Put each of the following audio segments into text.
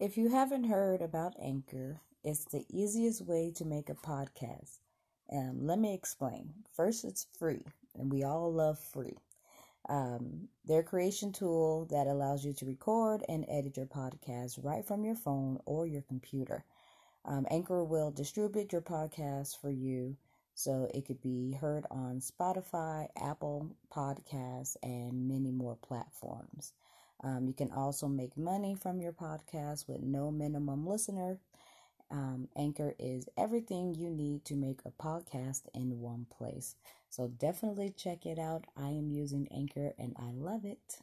If you haven't heard about Anchor, it's the easiest way to make a podcast. Um, let me explain. First, it's free, and we all love free. Um, their creation tool that allows you to record and edit your podcast right from your phone or your computer. Um, Anchor will distribute your podcast for you so it could be heard on Spotify, Apple Podcasts, and many more platforms. Um, you can also make money from your podcast with no minimum listener. Um, Anchor is everything you need to make a podcast in one place. So definitely check it out. I am using Anchor and I love it.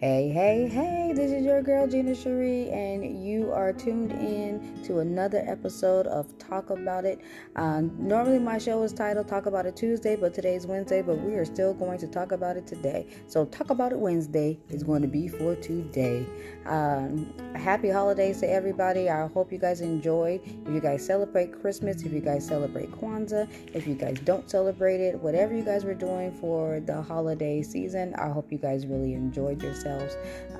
Hey, hey, hey, hey, this is your girl Gina Sherrie, and you are tuned in to another episode of Talk About It. Um, normally, my show is titled Talk About It Tuesday, but today's Wednesday, but we are still going to talk about it today. So, Talk About It Wednesday is going to be for today. Um, happy holidays to everybody. I hope you guys enjoyed. If you guys celebrate Christmas, if you guys celebrate Kwanzaa, if you guys don't celebrate it, whatever you guys were doing for the holiday season, I hope you guys really enjoyed yourself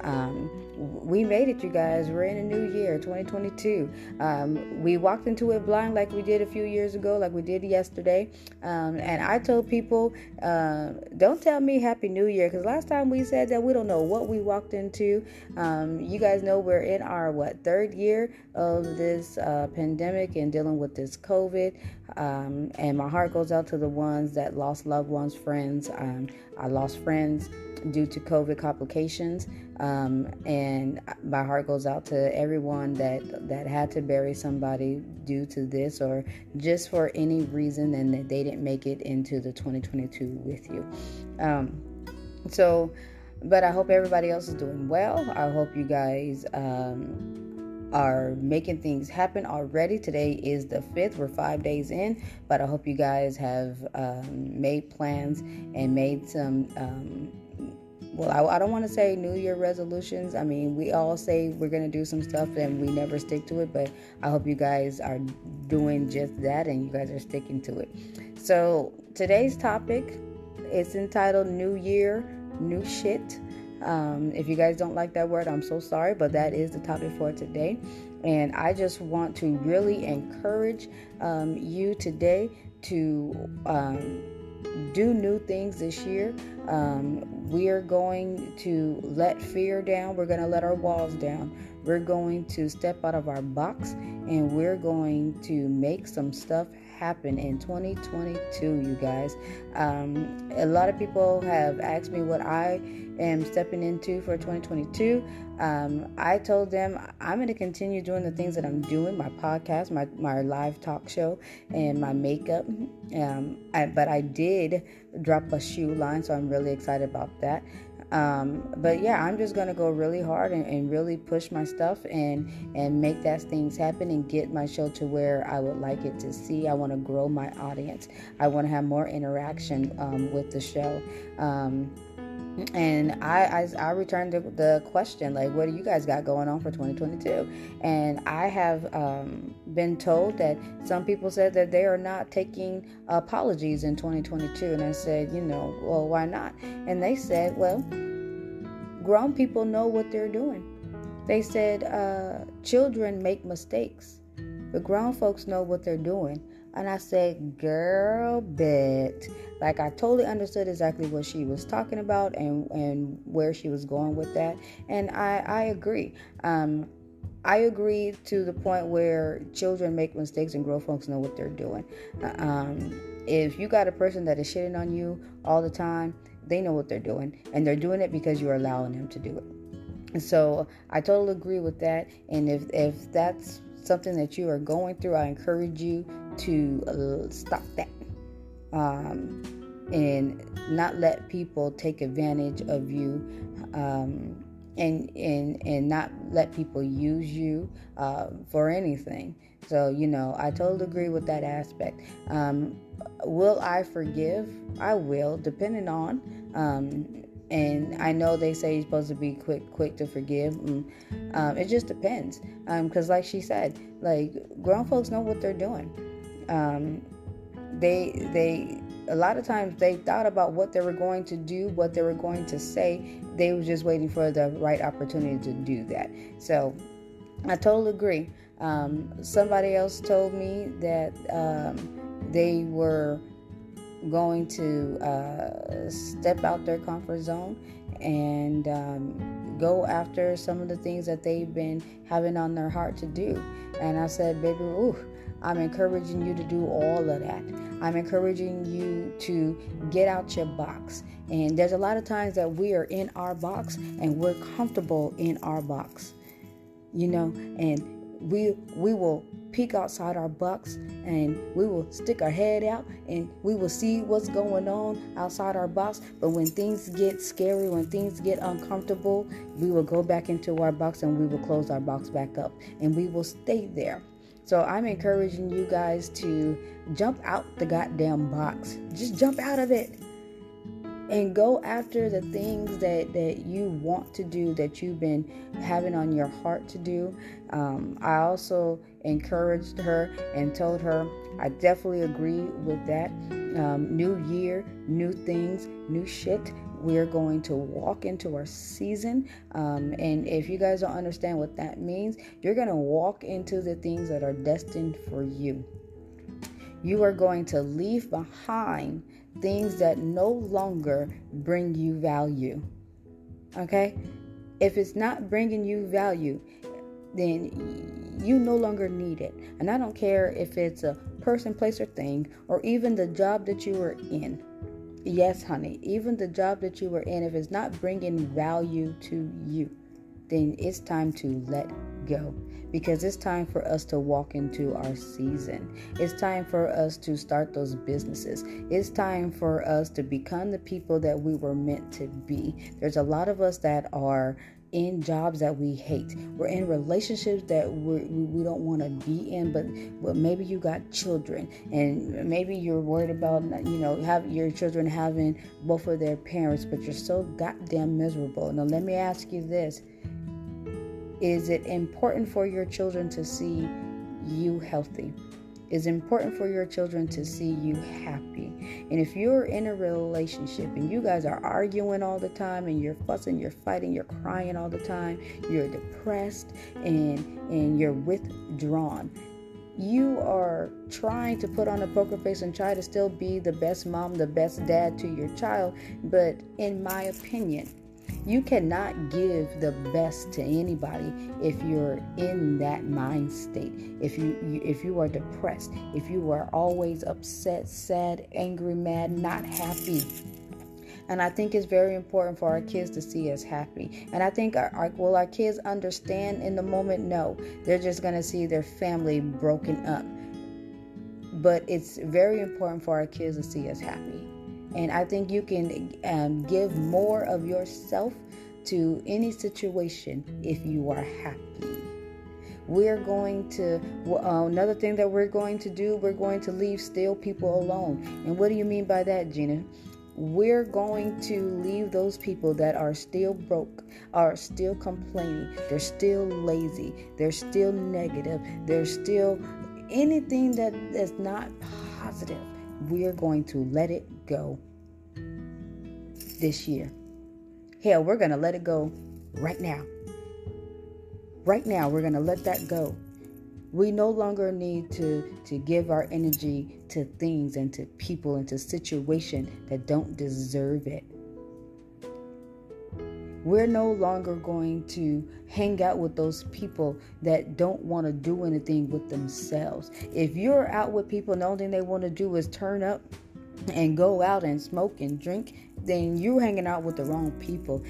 Um, we made it, you guys. We're in a new year, 2022. Um, we walked into it blind like we did a few years ago, like we did yesterday. Um, and I told people, uh, don't tell me Happy New Year, because last time we said that we don't know what we walked into. Um, you guys know we're in our, what, third year of this uh, pandemic and dealing with this COVID. Um, and my heart goes out to the ones that lost loved ones, friends. Um, I lost friends due to COVID complications. Um, and my heart goes out to everyone that that had to bury somebody due to this or just for any reason and that they didn't make it into the 2022 with you. Um, so, but I hope everybody else is doing well. I hope you guys. Are making things happen already. Today is the 5th. We're five days in, but I hope you guys have um, made plans and made some. Um, well, I, I don't want to say New Year resolutions. I mean, we all say we're going to do some stuff and we never stick to it, but I hope you guys are doing just that and you guys are sticking to it. So, today's topic is entitled New Year, New Shit. Um, if you guys don't like that word, I'm so sorry, but that is the topic for today. And I just want to really encourage um, you today to um, do new things this year. Um, we are going to let fear down, we're going to let our walls down. We're going to step out of our box and we're going to make some stuff happen in 2022, you guys. Um, a lot of people have asked me what I am stepping into for 2022. Um, I told them I'm going to continue doing the things that I'm doing my podcast, my, my live talk show, and my makeup. Um, I, but I did drop a shoe line, so I'm really excited about that. Um, but yeah, I'm just gonna go really hard and, and, really push my stuff and and make that things happen and get my show to where I would like it to see. I want to grow my audience. I want to have more interaction um, with the show. Um, and I, I, I returned the, the, question like, what do you guys got going on for 2022? And I have um, been told that some people said that they are not taking apologies in 2022, and I said, you know, well, why not? And they said, well, grown people know what they're doing. They said uh, children make mistakes, but grown folks know what they're doing. And I said, girl, bet. Like I totally understood exactly what she was talking about and, and where she was going with that. And I, I agree. Um, I agree to the point where children make mistakes and grown folks know what they're doing. Um, if you got a person that is shitting on you all the time, they know what they're doing. And they're doing it because you're allowing them to do it. So I totally agree with that. And if, if that's something that you are going through, I encourage you to uh, stop that um, and not let people take advantage of you um, and, and, and not let people use you uh, for anything. So, you know, I totally agree with that aspect. Um, will I forgive? I will, depending on. Um, and I know they say you're supposed to be quick, quick to forgive. Mm, um, it just depends, because um, like she said, like grown folks know what they're doing. Um, they they a lot of times they thought about what they were going to do, what they were going to say. They were just waiting for the right opportunity to do that. So I totally agree. Um, somebody else told me that um, they were going to uh, step out their comfort zone and um, go after some of the things that they've been having on their heart to do. And I said, baby, ooh, I'm encouraging you to do all of that. I'm encouraging you to get out your box. And there's a lot of times that we are in our box and we're comfortable in our box, you know, and we we will peek outside our box and we will stick our head out and we will see what's going on outside our box. But when things get scary, when things get uncomfortable, we will go back into our box and we will close our box back up and we will stay there. So I'm encouraging you guys to jump out the goddamn box. Just jump out of it and go after the things that that you want to do that you've been having on your heart to do. Um, i also encouraged her and told her i definitely agree with that. Um, new year new things new shit. We're going to walk into our season. Um, and if you guys don't understand what that means you're going to walk into the things that are destined for you. You are going to leave behind things that no longer bring you value. Okay? If it's not bringing you value, then you no longer need it. And I don't care if it's a person, place, or thing, or even the job that you were in. Yes, honey, even the job that you were in, if it's not bringing value to you, then it's time to let go because it's time for us to walk into our season. It's time for us to start those businesses. It's time for us to become the people that we were meant to be. There's a lot of us that are in jobs that we hate. We're in relationships that we we don't want to be in, but but maybe you got children, and maybe you're worried about you know have your children having both of their parents, but you're so goddamn miserable. Now let me ask you this: is it important for your children to see you healthy? Is important for your children to see you happy. And if you're in a relationship and you guys are arguing all the time and you're fussing, you're fighting, you're crying all the time, you're depressed and and you're withdrawn. You are trying to put on a poker face and try to still be the best mom, the best dad to your child, but in my opinion, you cannot give the best to anybody if you're in that mind state. If you, if you are depressed, if you are always upset, sad, angry, mad, not happy. And I think it's very important for our kids to see us happy. And I think our, our will our kids understand in the moment? No, they're just gonna see their family broken up. But it's very important for our kids to see us happy. And I think you can um, give more of yourself to any situation if you are happy. We're going to, uh, another thing that we're going to do, we're going to leave still people alone. And what do you mean by that, Gina? We're going to leave those people that are still broke, are still complaining, they're still lazy, they're still negative, they're still anything that is not positive we're going to let it go this year. Hell, we're going to let it go right now. Right now, we're going to let that go. We no longer need to, to give our energy to things and to people and to situations that don't deserve it. We're no longer going to hang out with those people that don't want to do anything with themselves. If you're out with people and the only thing they want to do is turn up and go out and smoke and drink, then you're hanging out with the wrong people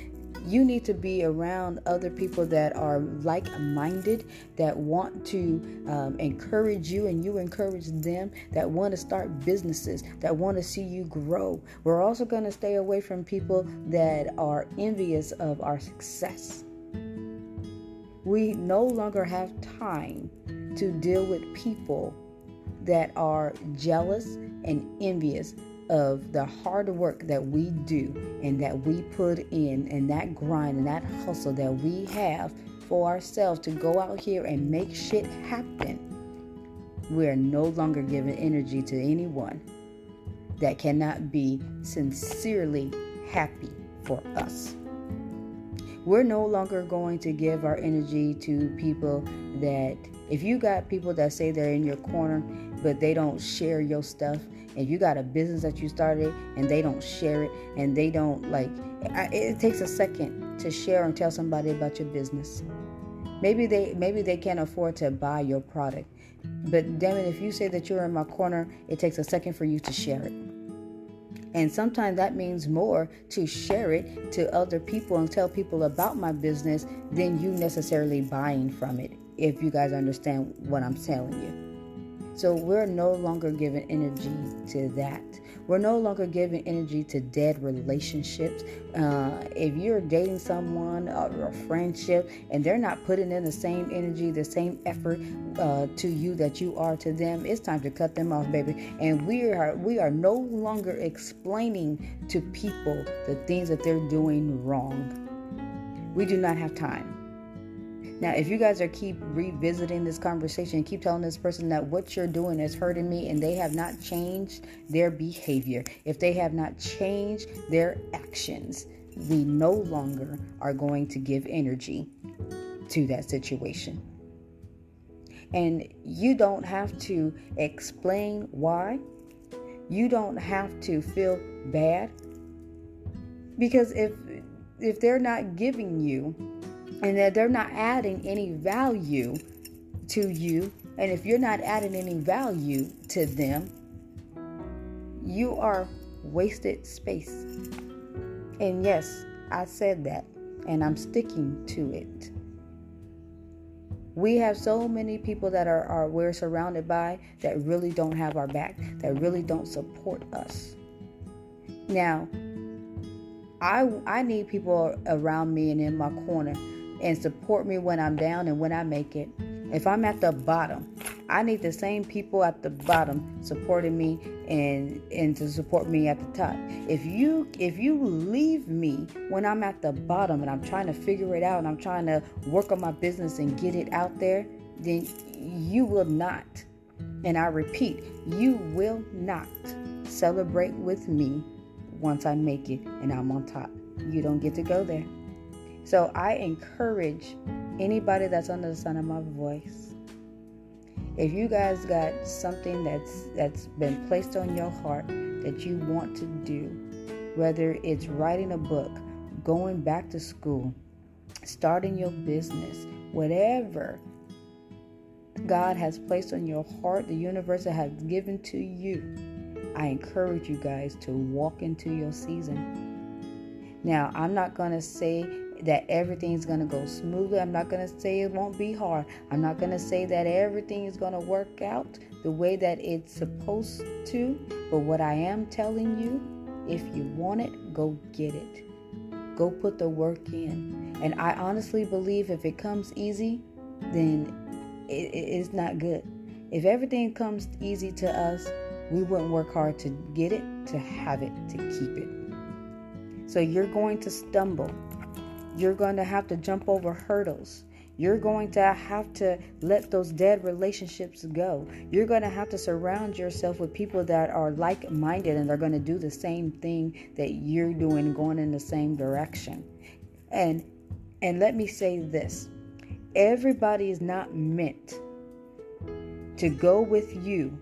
you need to be around other people that are like minded, that want to um, encourage you and you encourage them, that want to start businesses, that want to see you grow. We're also going to stay away from people that are envious of our success. We no longer have time to deal with people that are jealous and envious of the hard work that we do and that we put in and that grind and that hustle that we have for ourselves to go out here and make shit happen, we're no longer giving energy to anyone. that cannot be sincerely happy for us. We're no longer going to give our energy to people that, if you got people that say they're in your corner, but they don't share your stuff, if you got a business that you started and they don't share it and they don't like, it takes a second to share and tell somebody about your business. Maybe they maybe they can't afford to buy your product. But damn it, if you say that you're in my corner, it takes a second for you to share it. And sometimes that means more to share it to other people and tell people about my business than you necessarily buying from it, if you guys understand what I'm telling you. So we're no longer giving energy to that. We're no longer giving energy to dead relationships. Uh, if you're dating someone or a friendship and they're not putting in the same energy, the same effort uh, to you that you are to them, it's time to cut them off, baby. And we are we are no longer explaining to people the things that they're doing wrong. We do not have time. Now, if you guys are keep revisiting this conversation, keep telling this person that what you're doing is hurting me and they have not changed their behavior, if they have not changed their actions, we no longer are going to give energy to that situation. And you don't have to explain why. You don't have to feel bad because if if they're not giving you and that they're not adding any value to you, and if you're not adding any value to them, you are wasted space. And yes, I said that, and I'm sticking to it. We have so many people that are, are we're surrounded by that really don't have our back, that really don't support us. Now, I I need people around me and in my corner and support me when I'm down and when I make it. If I'm at the bottom, I need the same people at the bottom supporting me and and to support me at the top. If you if you leave me when I'm at the bottom and I'm trying to figure it out and I'm trying to work on my business and get it out there, then you will not. And I repeat, you will not celebrate with me once I make it and I'm on top. You don't get to go there. So I encourage anybody that's under the sound of my voice. If you guys got something that's that's been placed on your heart that you want to do, whether it's writing a book, going back to school, starting your business, whatever God has placed on your heart, the universe has given to you, I encourage you guys to walk into your season. Now, I'm not going to say that everything's going to go smoothly. I'm not going to say it won't be hard. I'm not going to say that everything is going to work out the way that it's supposed to. But what I am telling you, if you want it, go get it. Go put the work in. And I honestly believe if it comes easy, then it, it's not good. If everything comes easy to us, we wouldn't work hard to get it, to have it, to keep it. So you're going to stumble. You're going to have to jump over hurdles. You're going to have to let those dead relationships go. You're going to have to surround yourself with people that are like minded and they're going to do the same thing that you're doing, going in the same direction. And and let me say this everybody is not meant to go with you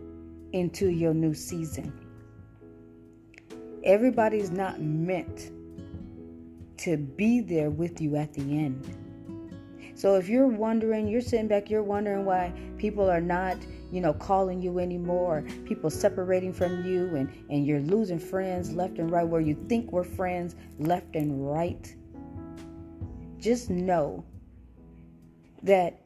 into your new season. Everybody's not meant to be there with you at the end. So if you're wondering, you're sitting back, you're wondering why people are not, you know, calling you anymore, people separating from you and and you're losing friends left and right where you think we're friends left and right. Just know that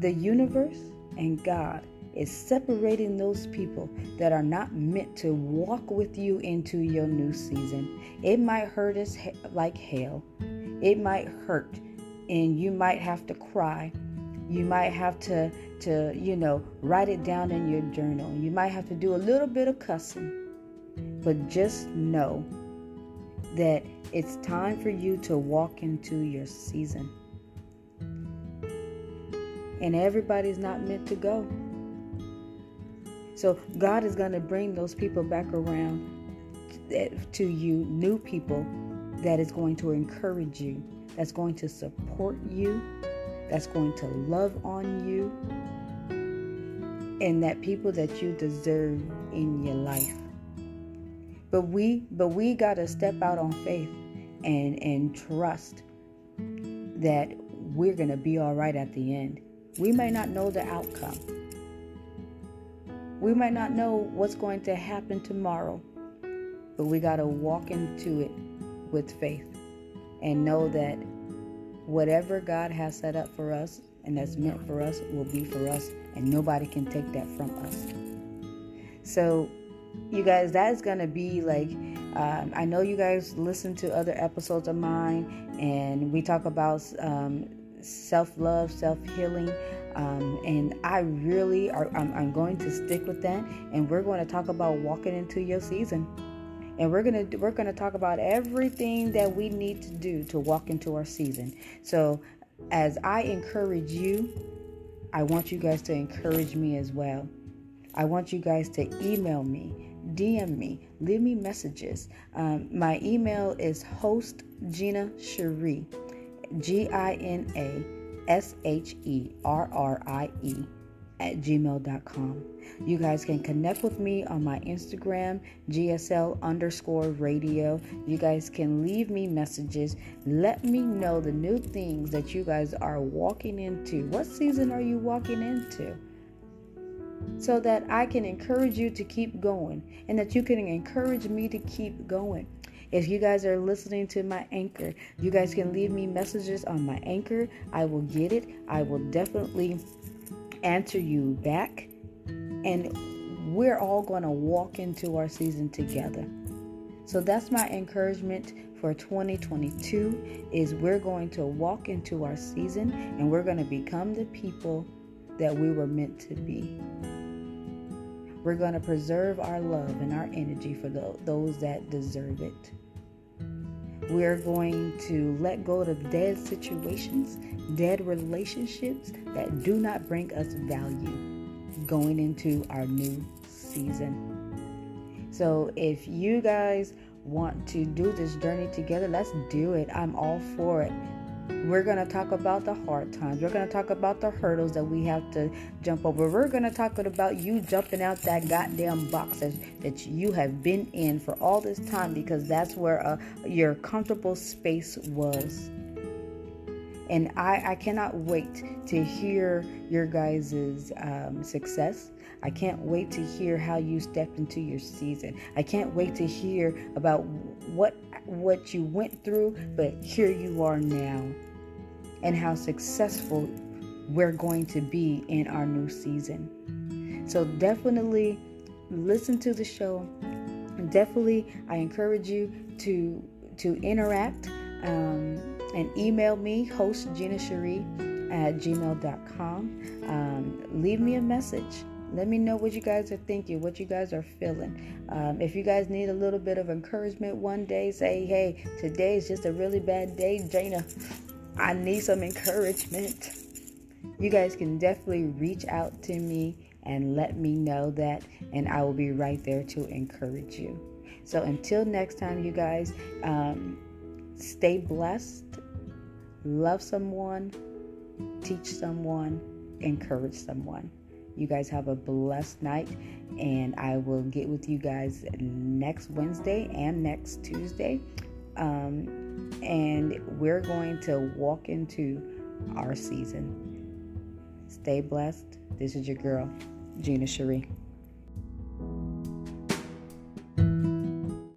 the universe and God is separating those people that are not meant to walk with you into your new season. It might hurt us like hell. It might hurt and you might have to cry. You might have to to, you know, write it down in your journal. You might have to do a little bit of cussing. But just know that it's time for you to walk into your season. And everybody's not meant to go. So God is going to bring those people back around to you new people that is going to encourage you, that's going to support you, that's going to love on you, and that people that you deserve in your life. But we but we got to step out on faith and and trust that we're going to be all right at the end. We may not know the outcome. We might not know what's going to happen tomorrow, but we got to walk into it with faith and know that whatever God has set up for us and that's meant for us will be for us, and nobody can take that from us. So, you guys, that is going to be like, um, I know you guys listen to other episodes of mine, and we talk about um, self love, self healing. Um, and I really are I'm, I'm going to stick with that and we're going to talk about walking into your season. And we're gonna we're gonna talk about everything that we need to do to walk into our season. So as I encourage you I want you guys to encourage me as well. I want you guys to email me DM me, leave me messages. Um, my email is host Gina Sherrie, G I N A S H E R R I E at gmail.com. You guys can connect with me on my Instagram, GSL underscore radio. You guys can leave me messages. Let me know the new things that you guys are walking into. What season are you walking into? So that I can encourage you to keep going and that you can encourage me to keep going. If you guys are listening to my anchor, you guys can leave me messages on my anchor. I will get it. I will definitely answer you back. And we're all going to walk into our season together. So that's my encouragement for 2022 is we're going to walk into our season and we're going to become the people that we were meant to be. We're going to preserve our love and our energy for the, those that deserve it. We're going to let go of dead situations, dead relationships that do not bring us value going into our new season. So, if you guys want to do this journey together, let's do it. I'm all for it. We're going to talk about the hard times. We're going to talk about the hurdles that we have to jump over. We're going to talk about you jumping out that goddamn box that, you have been in for all this time because that's where uh, your comfortable space was. And I, I cannot wait to hear your guys' um, success. I can't wait to hear how you stepped into your season. I can't wait to hear about what what you went through, but here you are now and how successful we're going to be in our new season. So definitely listen to the show. Definitely, I encourage you to to interact um, and email me, host Gina Sherrie at gmail.com. Um, leave me a message. Let me know what you guys are thinking, what you guys are feeling. Um, if you guys need a little bit of encouragement one day, say, hey, today is just a really bad day, Gina. I need some encouragement. You guys can definitely reach out to me and let me know that, and I will be right there to encourage you. So until next time, you guys, um, stay blessed, love someone, teach someone, encourage someone. You guys have a blessed night, and I will get with you guys next Wednesday and next Tuesday. Um, and we're going to walk into our season. Stay blessed. This is your girl, Gina Sherrie.